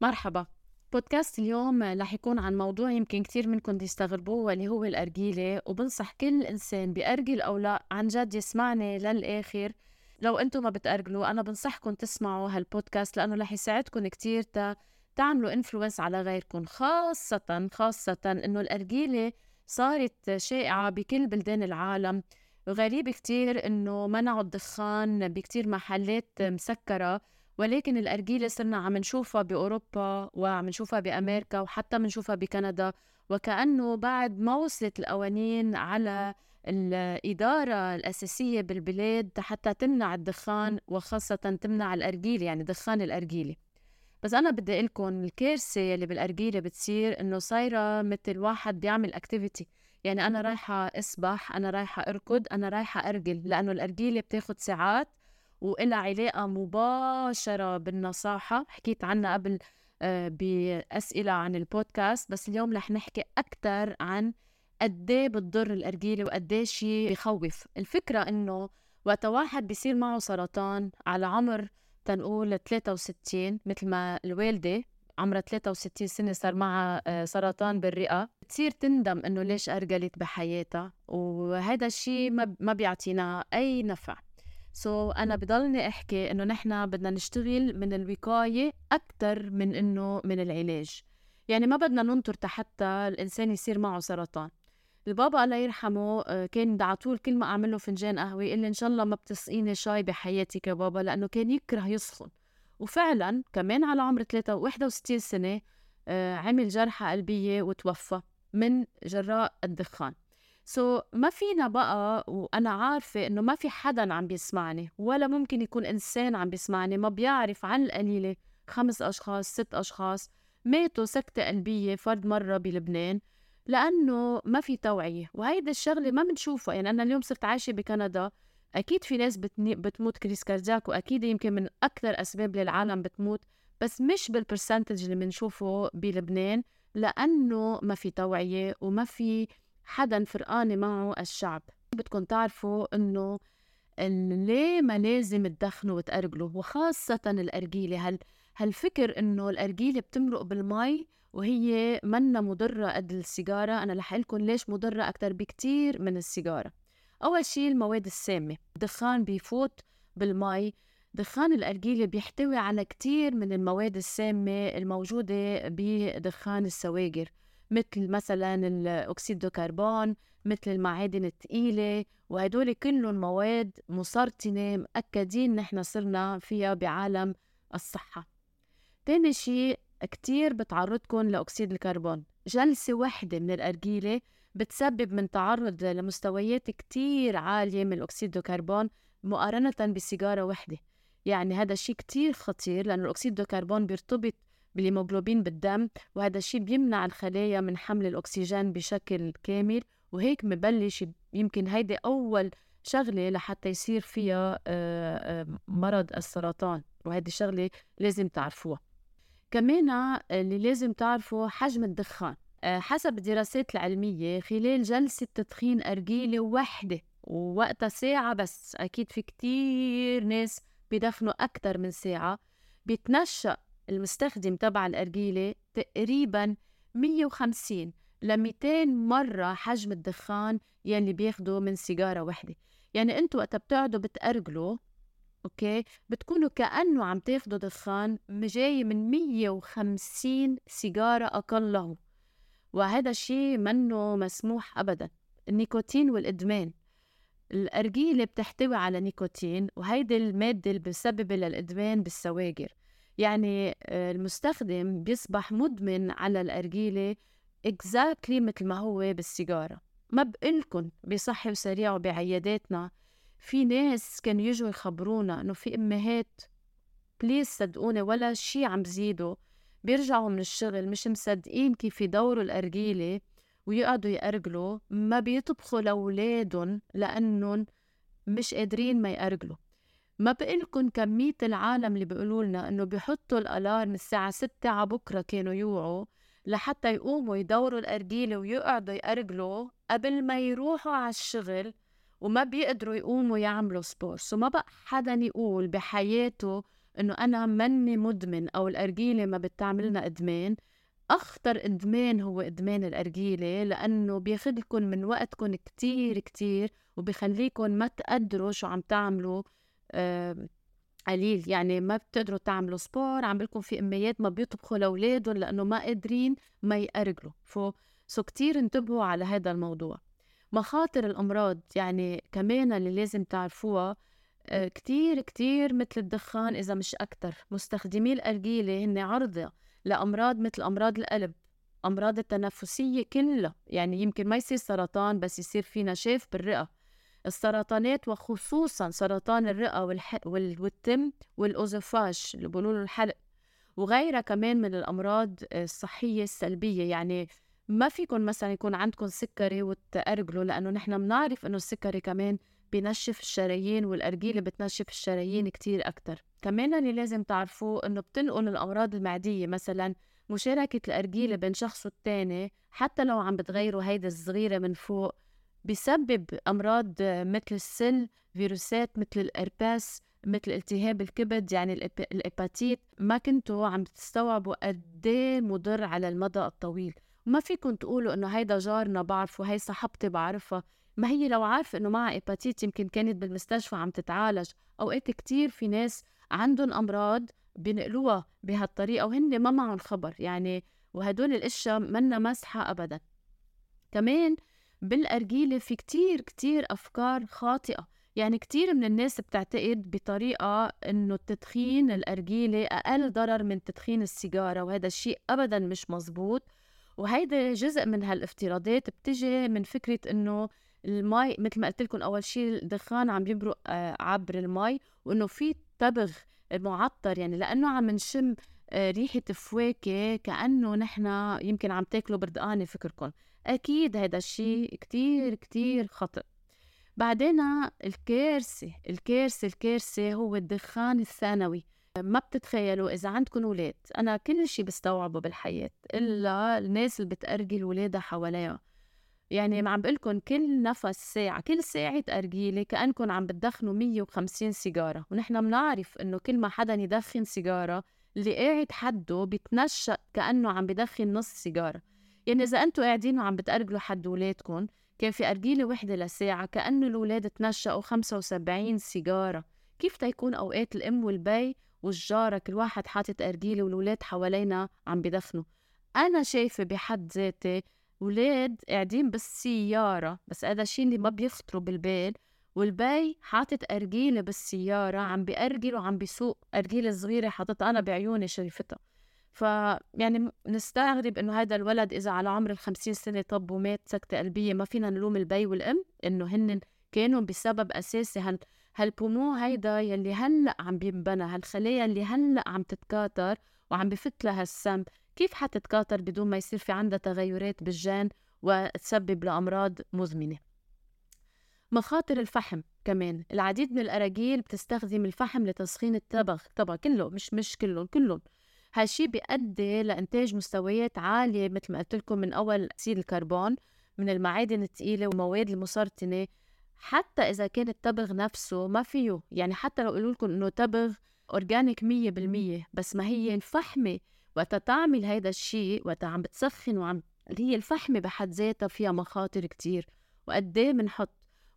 مرحبا. بودكاست اليوم رح يكون عن موضوع يمكن كتير منكم يستغربوه واللي هو الأرجيلة. وبنصح كل إنسان بأرجل أو لا عن جد يسمعني للآخر. لو أنتم ما بتأرجلوا أنا بنصحكم تسمعوا هالبودكاست لأنه رح يساعدكم كتير تا تعملوا انفلونس على غيركم. خاصة خاصة إنه الأرجيلة صارت شائعة بكل بلدان العالم. وغريب كتير إنه منعوا الدخان بكتير محلات مسكرة. ولكن الأرجيلة صرنا عم نشوفها بأوروبا وعم نشوفها بأمريكا وحتى بنشوفها بكندا. وكأنه بعد ما وصلت القوانين على الإدارة الأساسية بالبلاد حتى تمنع الدخان وخاصة تمنع الأرجيلة يعني دخان الأرجيلة بس أنا بدي أقول لكم الكارثة اللي بالأرجيلة بتصير إنه صايرة مثل واحد بيعمل أكتيفيتي يعني أنا رايحة أسبح أنا رايحة أركض أنا رايحة أرجل لأنه الأرجيلة بتاخد ساعات وإلها علاقة مباشرة بالنصاحة. حكيت عنها قبل آه، بأسئلة عن البودكاست بس اليوم رح نحكي أكثر عن قد إيه بتضر الأرجيلة وقد إيه شيء بخوف. الفكرة إنه وقت واحد بيصير معه سرطان على عمر تنقول 63 مثل ما الوالدة عمرها 63 سنة صار معها آه، سرطان بالرئة بتصير تندم إنه ليش أرجلت بحياتها. وهذا الشيء ما بيعطينا أي نفع. سو so, أنا بضلني أحكي إنه نحن بدنا نشتغل من الوقاية أكثر من إنه من العلاج. يعني ما بدنا ننطر حتى الإنسان يصير معه سرطان. البابا الله يرحمه آه، كان على طول كل ما أعمل له فنجان قهوة يقول لي إن شاء الله ما بتسقيني شاي بحياتك يا بابا لأنه كان يكره يسخن. وفعلا كمان على عمر 61 سنة آه، عمل جرحى قلبية وتوفى من جراء الدخان. so so, ما فينا بقى وأنا عارفة إنه ما في حدا عم بيسمعني ولا ممكن يكون إنسان عم بيسمعني ما بيعرف عن القليلة خمس أشخاص ست أشخاص ماتوا سكتة قلبية فرد مرة بلبنان لأنه ما في توعية. وهيدا الشغلة ما بنشوفها. يعني أنا اليوم صرت عايشة بكندا أكيد في ناس بتني... بتموت crise cardiaque وأكيد يمكن من أكثر أسباب للعالم بتموت بس مش بالبرسنتج اللي بنشوفه بلبنان لأنه ما في توعية وما في حدا فرقانة معه الشعب. بدكم تعرفوا إنه ليه ما لازم تدخنوا وتأرجلوا وخاصة الأرجيلة هل هالفكر إنه الأرجيلة بتمرق بالمي وهي منا مضرة قد السيجارة. أنا رح لكم ليش مضرة أكتر بكتير من السيجارة. أول شيء المواد السامة. الدخان بيفوت بالمي. دخان الأرجيلة بيحتوي على كتير من المواد السامة الموجودة بدخان السواجر مثل مثلا أكسيد الكربون مثل المعادن الثقيلة وهدول كلهم مواد مسرطنة مأكدين نحن صرنا فيها بعالم الصحة. تاني شيء كتير بتعرضكم لأكسيد الكربون. جلسة وحدة من الأرجيلة بتسبب من تعرض لمستويات كتير عالية من أكسيد الكربون مقارنة بسيجارة وحدة يعني هذا الشيء كتير خطير لأن الأكسيد الكربون بيرتبط بالهيموغلوبين بالدم وهذا الشيء بيمنع الخلايا من حمل الأكسجين بشكل كامل وهيك مبلش يمكن هيدي أول شغلة لحتى يصير فيها مرض السرطان وهذه شغلة لازم تعرفوها. كمان اللي لازم تعرفوا حجم الدخان. حسب الدراسات العلمية خلال جلسة تدخين أرجيلة وحدة ووقتها ساعة بس أكيد في كتير ناس بيدخنوا أكتر من ساعة بيتنشأ المستخدم تبع الأرجيلة تقريبا 150 ل 200 مرة حجم الدخان يلي بياخده من سيجارة وحدة. يعني أنتوا وقت بتقعدوا بتأرجلوا أوكي بتكونوا كأنه عم تاخدوا دخان جاي من 150 سيجارة أقله وهذا الشيء منه مسموح أبدا. النيكوتين والإدمان. الأرجيلة بتحتوي على نيكوتين وهيدي المادة اللي بسبب للإدمان بالسواجر. يعني آه، المستخدم بيصبح مدمن على الأرجيلة exactly مثل ما هو بالسيجارة. ما بقلكن بصحي وسريع وبعياداتنا. في ناس كانوا يجوا يخبرونا إنه في أمهات please صدقوني ولا شي عم بزيدوا بيرجعوا من الشغل مش مصدقين كيف يدوروا الأرجيلة ويقعدوا يأرجلوا. ما بيطبخوا لأولادهم لأنهم مش قادرين ما يأرجلوا. ما بقلكن كمية العالم اللي بيقولوا لنا إنه بيحطوا الألارم الساعة ستة على بكرة كانوا يوعوا لحتى يقوموا يدوروا الأرجيلة ويقعدوا يأرجلوا قبل ما يروحوا على الشغل وما بيقدروا يقوموا يعملوا سبورت وما بقى حدا يقول بحياته إنه أنا مني مدمن أو الأرجيلة ما بتعملنا إدمان. أخطر إدمان هو إدمان الأرجيلة لأنه بياخذكم من وقتكم كتير كتير وبيخليكم ما تقدروا شو عم تعملوا قليل. يعني ما بتقدروا تعملوا sport عم لكم في أميات ما بيطبخوا لأولادهم لأنه ما قادرين ما يأرجلوا ف so كتير انتبهوا على هذا الموضوع. مخاطر الأمراض يعني كمان اللي لازم تعرفوها آه، كتير كتير مثل الدخان إذا مش أكتر. مستخدمي الأرجيلة هن عرضة لأمراض مثل أمراض القلب أمراض التنفسية كلها. يعني يمكن ما يصير سرطان بس يصير في نشاف بالرئة. السرطانات وخصوصا سرطان الرئة. والتم وال œsophage اللي بيقولوا الحلق وغيرها كمان من الأمراض الصحية السلبية يعني ما فيكم مثلا يكون عندكم سكري وتأرجلوا لأنه نحن بنعرف إنه السكري كمان بنشف الشرايين والأرجيلة بتنشف الشرايين كتير أكتر كمان اللي لازم تعرفوه إنه بتنقل الأمراض المعدية مثلا مشاركة الأرجيلة بين شخص والتاني حتى لو عم بتغيروا هيدا الصغيرة من فوق بسبب أمراض مثل السل فيروسات مثل الإرباس مثل التهاب الكبد يعني الإباتيت. ما كنتوا عم تستوعبوا قد إيه مضر على المدى الطويل. ما فيكم تقولوا إنه هيدا جارنا بعرفه هي صاحبتي بعرفها. ما هي لو عارفة إنه معها إباتيت يمكن كانت بالمستشفى عم تتعالج. أوقات كتير في ناس عندهم أمراض بنقلوها بهالطريقة وهن ما معهم خبر يعني وهدول الأشياء منا مسحة ابدا. كمان بالأرجيلة في كتير كتير أفكار خاطئة. يعني كتير من الناس بتعتقد بطريقة إنه التدخين الأرجيلة أقل ضرر من تدخين السيجارة وهذا الشيء أبدا مش مزبوط وهيدا جزء من هالافتراضات بتجي من فكرة إنه المي مثل ما قلت لكم أول شيء الدخان عم يمرق آه، عبر المي وإنه في تبغ معطر. يعني لأنه عم نشم آه، ريحة فواكه كأنه نحن يمكن عم تاكلوا بردقانة فكركم. أكيد هذا الشيء كتير كتير خطأ بعدين الكارثة الكارثة الكارثة هو الدخان الثانوي. ما بتتخيلوا إذا عندكم أولاد أنا كل شيء بستوعبه بالحياة إلا الناس اللي بتأرجل ولادها حواليها. يعني ما عم بقلكن كل نفس ساعة كل ساعة أرجيلة كأنكم عم بتدخنوا 150 سيجارة. ونحن بنعرف إنه كل ما حدا يدخن سيجارة اللي قاعد حده بيتنشق كأنه عم بدخن نص سيجارة. يعني إذا أنتوا قاعدين وعم بتأرجلوا حد ولادكم كان في أرجيلة وحدة لساعة كأنه الولاد تنشقوا 75 سيجارة. كيف تيكون أوقات الأم والبي والجارة كل واحد حاطط أرجيلة والولاد حوالينا عم بدخنوا أنا شايفة بحد ذاتي ولاد قاعدين بالسيارة بس هذا الشيء اللي ما بيخطروا بالبال. والبي حاطط أرجيلة بالسيارة عم بأرجل وعم بيسوق أرجيلة صغيرة حاططها أنا بعيوني شايفتها فيعني نستغرب إنه هذا الولد إذا على عمر الخمسين سنة طب ومات سكتة قلبية ما فينا نلوم البي والأم؟ إنه هن كانوا بسبب أساسي هال هال bonhomme هيدا يلي هلأ عم بينبنى هالخلايا اللي هلأ عم تتكاثر وعم بفت لها السم. كيف حتتكاثر بدون ما يصير في عندها تغيرات بالجين وتسبب لأمراض مزمنة؟ مخاطر الفحم كمان. العديد من الأراجيل بتستخدم الفحم لتسخين التبغ طبعا كله مش مش كلهم كلهم. هالشي بيؤدي لإنتاج مستويات عالية مثل ما قلت لكم من أول أكسيد الكربون من المعادن الثقيلة والمواد المسرطنة. حتى إذا كان التبغ نفسه ما فيه يعني حتى لو قالوا لكم إنه تبغ organic مية بالمية بس ما هي الفحمة. وقت تعمل هيدا الشيء وقت عم بتسخن وعم هي الفحمة بحد ذاتها فيها مخاطر كتير. وقد إيه بنحط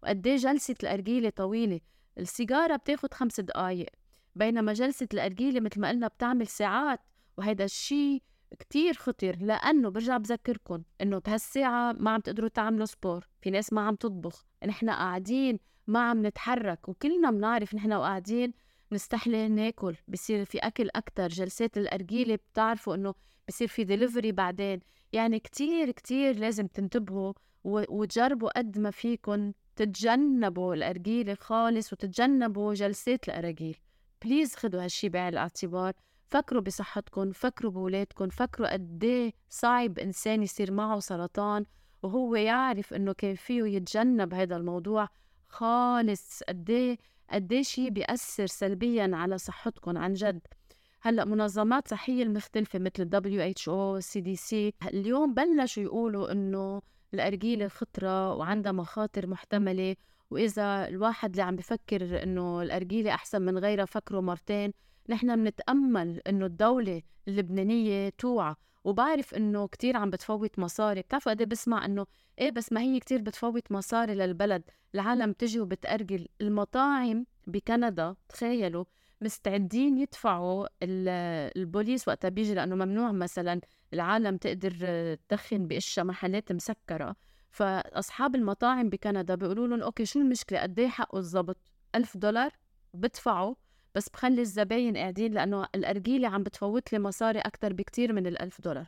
وقد إيه جلسة الأرجيلة طويلة؟ السيجارة بتاخد خمس دقايق بينما جلسة الأرجيلة مثل ما قلنا بتعمل ساعات. وهيدا الشيء كتير خطر لأنه برجع بذكركم إنه بهالساعة ما عم تقدروا تعملوا sport في ناس ما عم تطبخ نحن قاعدين ما عم نتحرك وكلنا بنعرف نحن وقاعدين نستحلي ناكل بصير في أكل أكتر جلسات الأرجيلة بتعرفوا إنه بصير في دليفري بعدين. يعني كتير كتير لازم تنتبهوا وتجربوا قد ما فيكم تتجنبوا الأرجيلة خالص وتتجنبوا جلسات الأراجيل. بليز خدوا هالشي بعين الاعتبار. فكروا بصحتكم فكروا بولادكم فكروا قد إيه صعب إنسان يصير معه سرطان وهو يعرف إنه كان فيه يتجنب هذا الموضوع خالص. قد إيه قد إيه شيء بيأثر سلبيا على صحتكم عن جد. هلأ منظمات صحية المختلفة مثل WHO CDC اليوم بلشوا يقولوا إنه الارجيله خطره وعندها مخاطر محتملة وإذا الواحد اللي عم بفكر إنه الارجيله أحسن من غيرها فكره مرتين. نحن بنتأمل إنه الدولة اللبنانية توعى وبعرف إنه كتير عم بتفوت مصاري. بتعرفوا قد إيه بسمع إنه إيه بس ما هي كتير بتفوت مصاري للبلد العالم تجي وبتأرجل. المطاعم بكندا تخيلوا مستعدين يدفعوا البوليس وقتها بيجي لأنه ممنوع مثلا العالم تقدر تدخن بأشياء محلات مسكرة. فأصحاب المطاعم بكندا بيقولوا لهم أوكي شو المشكلة؟ قد إيه حقه الضبط؟ ألف دولار بدفعه بس بخلي الزباين قاعدين لأنه الأرجيلة عم بتفوت لي مصاري أكتر بكتير من الألف دولار.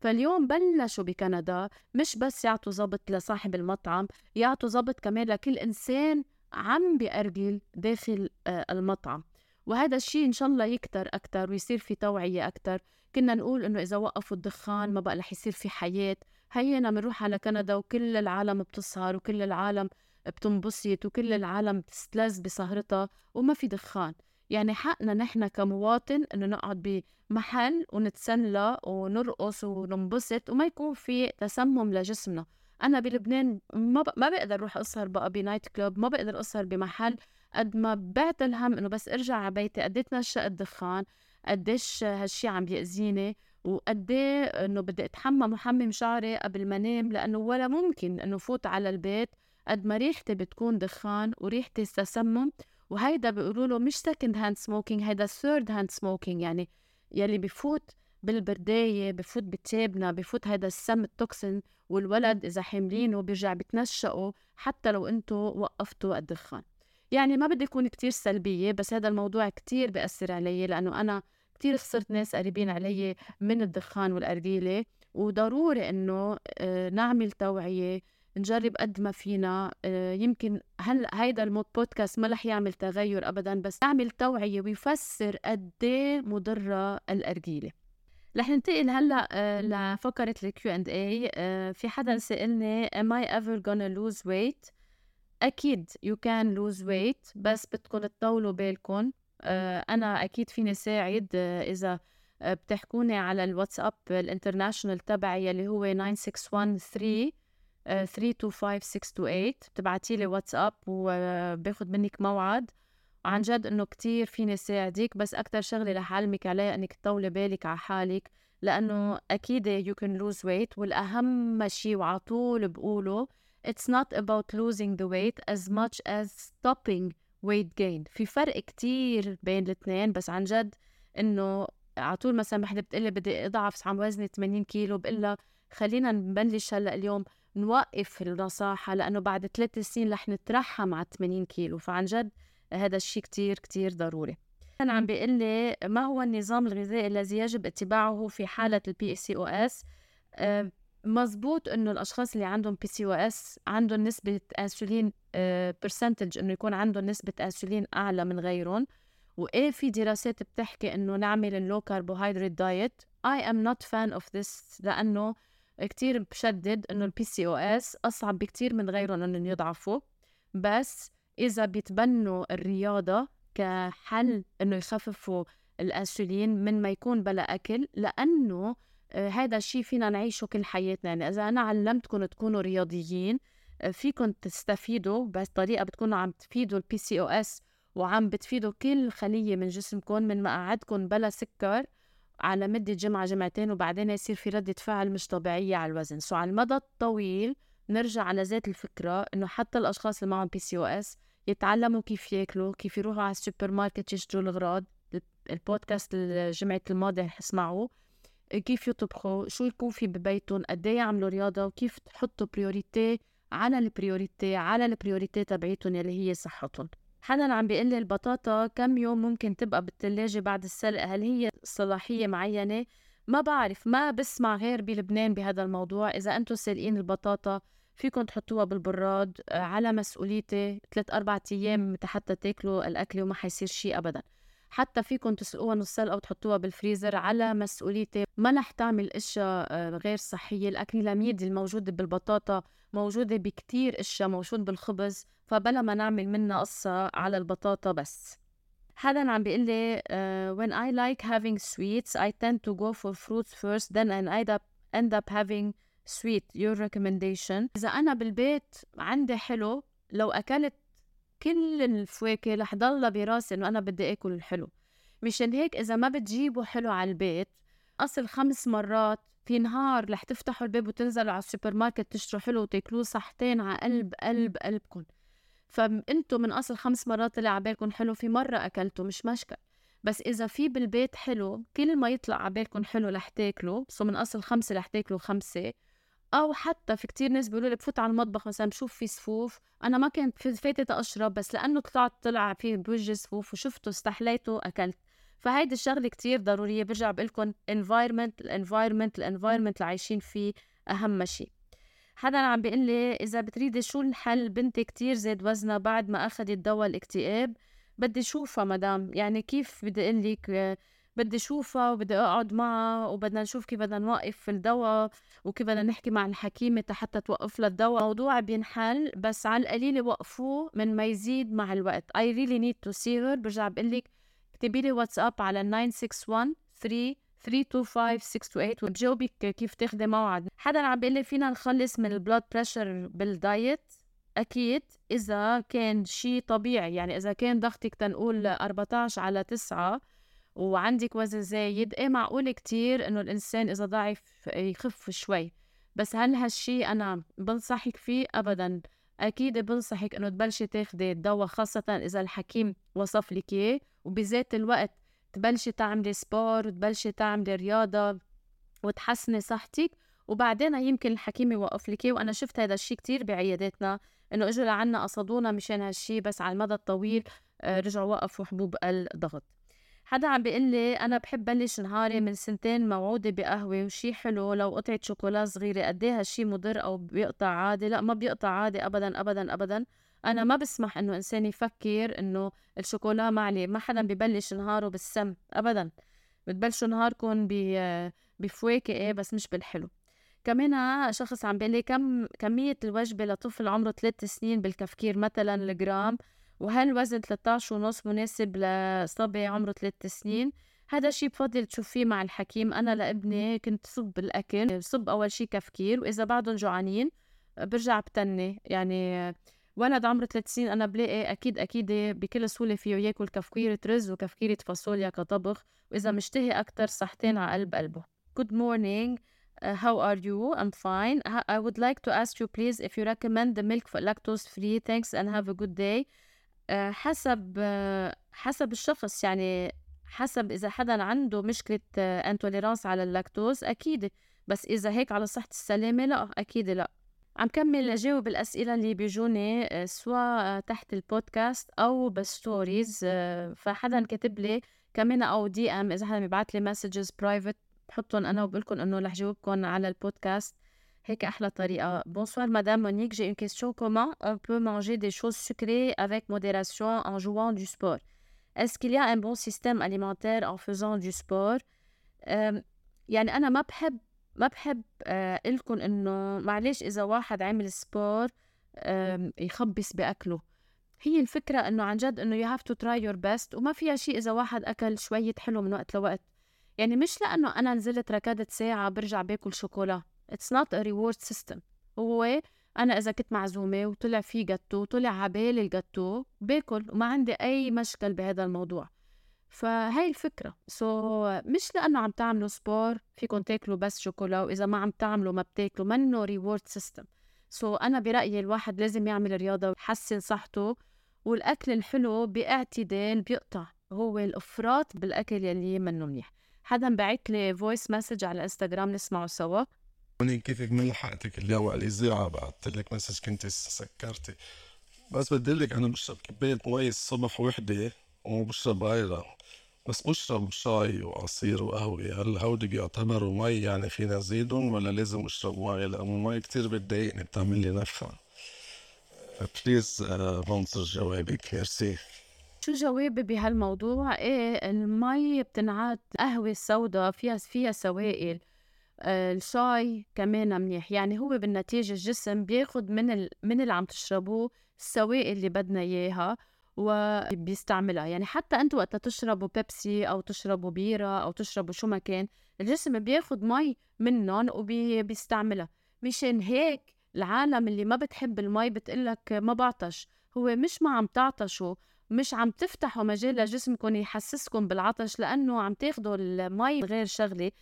فاليوم بلشوا بكندا مش بس يعطوا ضبط لصاحب المطعم يعطوا ضبط كمان لكل إنسان عم بأرجل داخل آه، المطعم. وهذا الشيء إن شاء الله يكتر أكتر ويصير في توعية أكتر. كنا نقول إنه إذا وقفوا الدخان ما بقى رح يصير في حياة. هينا بنروح على كندا وكل العالم بتسهر وكل العالم بتنبسط وكل العالم بتستلذ بسهرتها وما في دخان. يعني حقنا نحن كمواطن إنه نقعد بمحل ونتسلى ونرقص وننبسط وما يكون في تسمم لجسمنا. أنا بلبنان ما ب... ما بقدر أروح أسهر بقى بنايت كلوب ما بقدر أسهر بمحل. قد ما بعت الهم إنه بس أرجع على بيتي قد إيه الدخان قديش هالشي عم بيأذيني وقد إنه بدي أتحمم وحمم شعري قبل ما انام لأنه ولا ممكن إنه فوت على البيت. قد ما ريحتي بتكون دخان وريحتي تسمم وهيدا بيقولوا له مش second hand smoking هيدا third hand smoking يعني يلي بفوت بالبرداية بفوت بتيابنا بفوت هيدا السم ال toxin والولد إذا حاملينه بيرجع بتنشقوا حتى لو أنتوا وقفتوا الدخان يعني ما بدي أكون كتير سلبية بس هذا الموضوع كتير بيأثر علي لأنه أنا كتير خسرت ناس قريبين علي من الدخان والأرجيلة. وضروري إنه آه، نعمل توعية نجرب قد ما فينا. آه، يمكن هلا هيدا المود بودكاست ما رح يعمل تغير ابدا بس يعمل توعية ويفسر قد إيه مضرة الأرجيلة. رح ننتقل هلأ آه، لفقرة ال Q and A في حدا سألني am I ever gonna lose weight? أكيد you can lose weight بس بدكم تطولوا بالكم. آه، أنا أكيد فيني ساعد إذا بتحكوني على الواتساب الانترناشونال تبعي اللي هو 9613 325628 بتبعتي لي واتساب وباخد منك موعد. عن جد إنه كتير فيني ساعدك بس أكتر شغلة رح اعلمك عليها إنك تطولي بالك على حالك لأنه أكيد you can lose weight والأهم شيء وعلى طول بقوله it's not about losing the weight as much as stopping weight gain. في فرق كتير بين الاثنين بس عن جد إنه على طول مثلا وحده بتقلي بدي أضعف عم وزني 80 كيلو بقول لها خلينا نبلش هلأ اليوم. نوقف النصاحة لأنه بعد ثلاث سنين رح نترحم على 80 كيلو فعن جد هذا الشيء كتير كتير ضروري. كان عم بيقول لي ما هو النظام الغذائي الذي يجب اتباعه في حالة ال PCOS مزبوط إنه الأشخاص اللي عندهم PCOS عندهم نسبة انسولين percentage إنه يكون عندهم نسبة انسولين أعلى من غيرهم. وإيه في دراسات بتحكي إنه نعمل ال low carbohydrate diet I am not fan of this لأنه كتير بشدد إنه ال PCOS أصعب بكتير من غيرهم إنهم يضعفوا بس إذا بيتبنوا الرياضة كحل إنه يخففوا الانسولين من ما يكون بلا أكل لأنه آه، هذا الشيء فينا نعيشه كل حياتنا. يعني إذا أنا علمتكم تكونوا رياضيين آه، فيكم تستفيدوا بس طريقة بتكونوا عم تفيدوا ال PCOS وعم بتفيدوا كل خلية من جسمكم من ما قعدكم بلا سكر. على مدة جمعة جمعتين وبعدين يصير في ردة فعل مش طبيعية على الوزن. so على المدى الطويل نرجع على ذات الفكرة إنه حتى الأشخاص اللي معهم PCOS يتعلموا كيف ياكلوا كيف يروحوا على السوبر ماركت يشتروا الأغراض البودكاست الجمعة الماضية اسمعوه كيف يطبخوا شو يكون في ببيتهم قد إيه يعملوا رياضة وكيف تحطوا priority على ال priority على ال priority تبعيتهم يلي هي صحتهم. حدا عم بيقول لي البطاطا كم يوم ممكن تبقى بالثلاجة بعد السلق؟ هل لها صلاحية معينة؟ ما بعرف ما بسمع غير بلبنان بهذا الموضوع. إذا أنتم سالقين البطاطا فيكم تحطوها بالبراد آه، على مسؤوليتي. ثلاث أربع أيام حتى تاكلوا الأكل وما حيصير شيء أبدا. حتى فيكم تسلقوها نص سلقة وتحطوها بالفريزر على مسؤوليتي. ما رح تعمل إشياء آه، غير صحية. الأكريلاميد الموجودة بالبطاطا موجودة بكتير إشياء موجود بالخبز فبلا ما نعمل منها قصة على البطاطا بس. حدا عم بيقول لي uh, when I like having sweets I tend to go for fruits first then I end up end up having sweet. Your recommendation. إذا أنا بالبيت عندي حلو لو أكلت كل الفواكه رح ضل براسي إنه أنا بدي آكل الحلو. مشان هيك إذا ما بتجيبوا حلو على البيت أصل خمس مرات في نهار رح تفتحوا الباب وتنزلوا على السوبر ماركت تشتروا حلو وتاكلوه صحتين على قلب قلب قلبكم فانتوا من أصل خمس مرات طلع على بالكم حلو في مرة اكلته مش مشكل بس إذا في بالبيت حلو كل ما يطلع على بالكم حلو رح تاكلوا so من أصل خمسة رح تاكلوا خمسة. أو حتى في كتير ناس بيقولوا لي بفوت على المطبخ مثلا بشوف في صفوف. أنا ما كنت فايتة أشرب بس لأنه طلعت طلع في بوجه صفوف وشفته استحليته اكلت فهيدي الشغلة كتير ضرورية برجع بقول لكم environment ال environment ال environment اللي عايشين فيه أهم شيء حدا عم بيقول لي إذا بتريدي شو الحل بنتي كتير زاد وزنها بعد ما أخذت دواء الاكتئاب بدي اشوفها مدام. يعني كيف بدي أقول لك بدي أشوفها وبدي أقعد معها وبدنا نشوف كيف بدنا نوقف في الدواء وكيف بدنا نحكي مع الحكيمة حتى توقف لها الدواء. موضوع بينحل بس على القليله وقفوه من ما يزيد مع الوقت. I really need to see her. برجع بقول لك اكتبي لي واتساب على 961 3 325 628 وبجاوبك كيف تاخدي موعد. حدا عم بيقول لي فينا نخلص من ال blood pressure بال diet؟ أكيد. إذا كان شيء طبيعي يعني إذا كان ضغطك تنقول 14 على 9 وعندك وزن زايد إيه معقول كتير إنه الإنسان إذا ضعف يخف شوي. بس هل هالشي أنا بنصحك فيه؟ ابدا. أكيد بنصحك إنه تبلشي تاخدي الدواء خاصة إذا الحكيم وصف لك إياه. وبذات الوقت تبلشي تعملي سبور وتبلشي تعملي رياضة وتحسني صحتك. وبعدين يمكن الحكيم يوقف لك وأنا شفت هذا الشيء كتير بعياداتنا إنه اجوا لعنا قصدونا مشان هالشيء بس على المدى الطويل آه، رجعوا وقفوا حبوب الضغط. حدا عم بيقول لي أنا بحب بلش نهاري من سنتين موعودة بقهوة وشي حلو لو قطعه شوكولا صغيرة قد إيه هالشي مضر أو بيقطع عادي؟ لا ما بيقطع عادي ابدا ابدا ابدا. أنا ما بسمح إنه إنسان يفكر إنه الشوكولا ما عليه ما حدا ببلش نهاره بالسم ابدا. بتبلشوا نهاركم بفواكه إيه، بس مش بالحلو. كمان شخص عم بيقول لي كم كمية الوجبة لطفل عمره ثلاث سنين بالكفكير مثلا الجرام. وهل وزن 13 ونص مناسب لصبي عمره ثلاث سنين هذا الشيء بفضل تشوفيه مع الحكيم أنا لابني كنت صب الأكل صب أول شيء كفكير وإذا بعدهم جوعانين برجع بتني يعني ولد عمره ثلاث سنين أنا بلاقي أكيد أكيد بكل سهولة فيه ياكل كفكيرة رز وكفكيرة فاصوليا كطبخ وإذا مشتهي أكتر صحتين على قلب قلبه Good morning Uh, how are you? I'm fine. I would like to ask you please if you recommend the milk for lactose free. Thanks and have a good day. Uh, حسب uh, حسب الشخص يعني حسب إذا حدا عنده مشكلة انتوليرانس على اللاكتوز أكيد. بس إذا هيك على صحة السلامة لا أكيد لا. عم كمل أجاوب الأسئلة اللي بيجوني سواء تحت البودكاست أو بال stories فحدا كاتب لي كمان أو DM إذا حدا بيبعت لي messages private بحطهم أنا وبقول لكم إنه رح جاوبكم على البودكاست. هيك أحلى طريقة. bonsoir madame Monique j'ai une question comment on peut manger des choses sucrées avec modération en joignant du sport est-ce qu'il y a un bon système alimentaire en faisant du sport يعني أنا ما بحب ما بحب أه لكم إنه معلش إذا واحد عمل سبور يخبص بأكله. هي الفكرة إنه عن جد إنه you have to try your best. وما فيها شيء إذا واحد أكل شوية حلو من وقت لوقت. يعني مش لأنه أنا نزلت ركادة ساعة برجع باكل شوكولا. It's not a reward system. هو أنا إذا كنت معزومة وطلع في جاتو طلع عبالي الجاتو باكل وما عندي أي مشكل بهذا الموضوع. فهي الفكرة. so so, مش لأنه عم تعملوا sport فيكم تاكلوا بس شوكولا وإذا ما عم تعملوا ما بتاكلوا. منه reward system so أنا برأيي الواحد لازم يعمل رياضة ويحسن صحته والأكل الحلو باعتدال بيقطع. هو الإفراط بالأكل يلي منه منيح. حدا بعت لي voice message على الانستغرام نسمعه سوا. هوني كيفك من لحقتك اليوم على الإذاعة بعثت لك message كنت سكرتي. بس بدي لك أنا بشرب كوباية مي الصبح وحدة وبشرب غيرها بس بشرب شاي وعصير وقهوة. هل هودي بيعتبروا مي يعني فينا نزيدهم ولا لازم أشرب مي لأنه المي كتير بتضايقني بتعمل لي نفخة please بنطر جوابك ميرسي شو جوابي بهالموضوع؟ إيه المي بتنعاد قهوة سودا فيها فيها سوائل. الشاي كمان منيح. يعني هو بالنتيجة الجسم بياخد من ال... من اللي عم تشربوه السوائل اللي بدنا إياها وبيستعملها يعني حتى أنتوا وقت تشربوا بيبسي أو تشربوا بيرة أو تشربوا شو ما كان الجسم بياخد مي منهم وبيستعملها مشان هيك العالم اللي ما بتحب المي بتقلك ما بعطش. هو مش ما عم تعطشوا مش عم تفتحوا مجال لجسمكم يحسسكم بالعطش لأنه عم تاخدوا المي غير شغلة.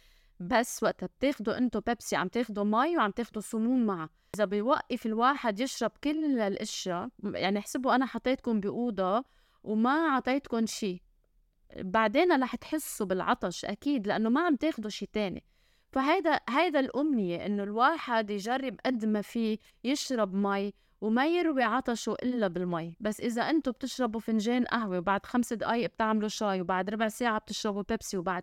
بس وقتها بتاخدوا انتو بيبسي عم تاخدوا مي وعم تاخدوا سموم معها إذا بيوقف الواحد يشرب كل الأشياء يعني احسبوا أنا حطيتكم بأوضة وما عطيتكم شيء بعدين رح تحسوا بالعطش أكيد لأنه ما عم تاخدوا شيء تاني. فهيدا هيدا الأمنية إنه الواحد يجرب قد ما فيه يشرب مي وما يروي عطشه إلا بالمي. بس إذا أنتم بتشربوا فنجان قهوة وبعد خمس دقايق بتعملوا شاي وبعد ربع ساعة بتشربوا بيبسي وبعد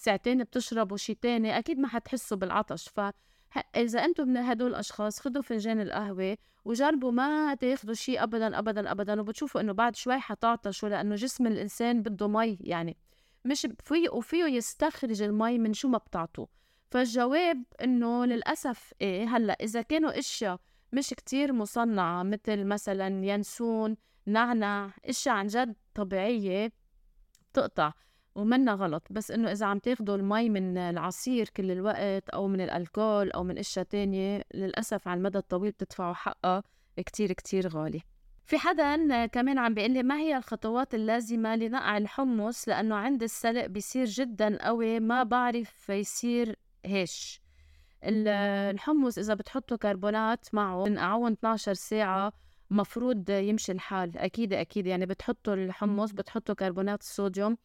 ساعتين بتشربوا شي تاني أكيد ما حتحسوا بالعطش. فإذا أنتم من هدول الأشخاص خدوا فنجان القهوة وجربوا ما تاخدوا شيء أبدا أبدا أبدا وبتشوفوا إنه بعد شوي حتعطشوا لأنه جسم الإنسان بده مي يعني. مش فيه وفيه يستخرج المي من شو ما بتعطوه. فالجواب إنه للأسف إيه هلأ إذا كانوا إشياء مش كتير مصنعة مثل مثلا ينسون نعنع إشياء عن جد طبيعية بتقطع. ومنا غلط. بس إنه إذا عم تاخدوا المي من العصير كل الوقت أو من الألكول أو من إشياء تانية للأسف على المدى الطويل بتدفعوا حقها كتير كتير غالي. في حدا كمان عم بيقول لي ما هي الخطوات اللازمة لنقع الحمص؟ لأنه عند السلق بيصير جدا قوي ما بعرف يصير هش الحمص إذا بتحطوا كربونات معه تنقعوه 12 ساعة مفروض يمشي الحال. أكيد أكيد. يعني بتحطوا الحمص بتحطوا كربونات الصوديوم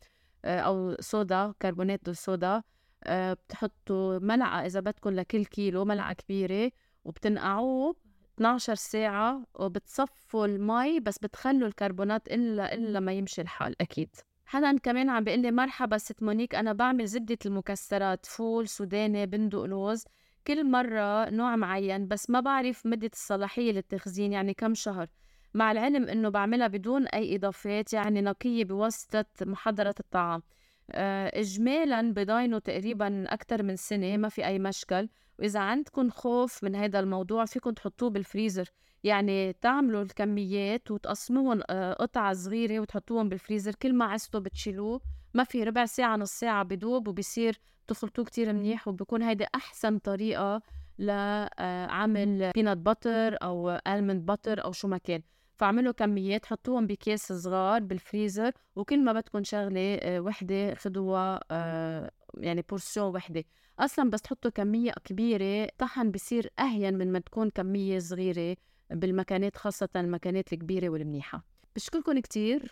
أو صودا كربونات الصودا آه، بتحطوا ملعقة إذا بدكم لكل كيلو ملعقة كبيرة وبتنقعوه 12 ساعة وبتصفوا المي بس بتخلوا الكربونات إلا إلا ما يمشي الحال أكيد. حدا كمان عم بيقول لي مرحبا ست مونيك أنا بعمل زبدة المكسرات فول سوداني بندق لوز. كل مرة نوع معين بس ما بعرف مدة الصلاحية للتخزين يعني كم شهر. مع العلم إنه بعملها بدون أي إضافات يعني نقية بواسطة محضرة الطعام. آه، اجمالا بضاينوا تقريبا أكثر من سنة ما في أي مشكل. وإذا عندكم خوف من هذا الموضوع فيكم تحطوه بالفريزر. يعني تعملوا الكميات وتقسموهم آه، قطع صغيرة وتحطوهم بالفريزر. كل ما عزتوه بتشيلوه ما في ربع ساعة نص ساعة بدوب وبصير تخلطوه كتير منيح. وبكون هيدي أحسن طريقة لعمل peanut butter أو almond butter أو شو ما كان. فاعملوا كميات حطوهم بكيس صغار بالفريزر وكل ما بدكم شغلة آه، وحدة خدوها آه، يعني portion وحدة. أصلا بس تحطوا كمية كبيرة طحن بصير أهين من ما تكون كمية صغيرة بالمكنات خاصة المكنات الكبيرة والمنيحة. بشكركم كتير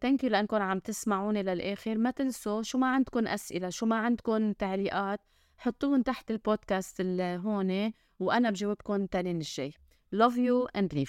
thank you لأنكم عم تسمعوني للآخر. ما تنسوا شو ما عندكم أسئلة شو ما عندكم تعليقات حطوهم تحت البودكاست هون وأنا بجاوبكم تاني الجاي. Love you and leave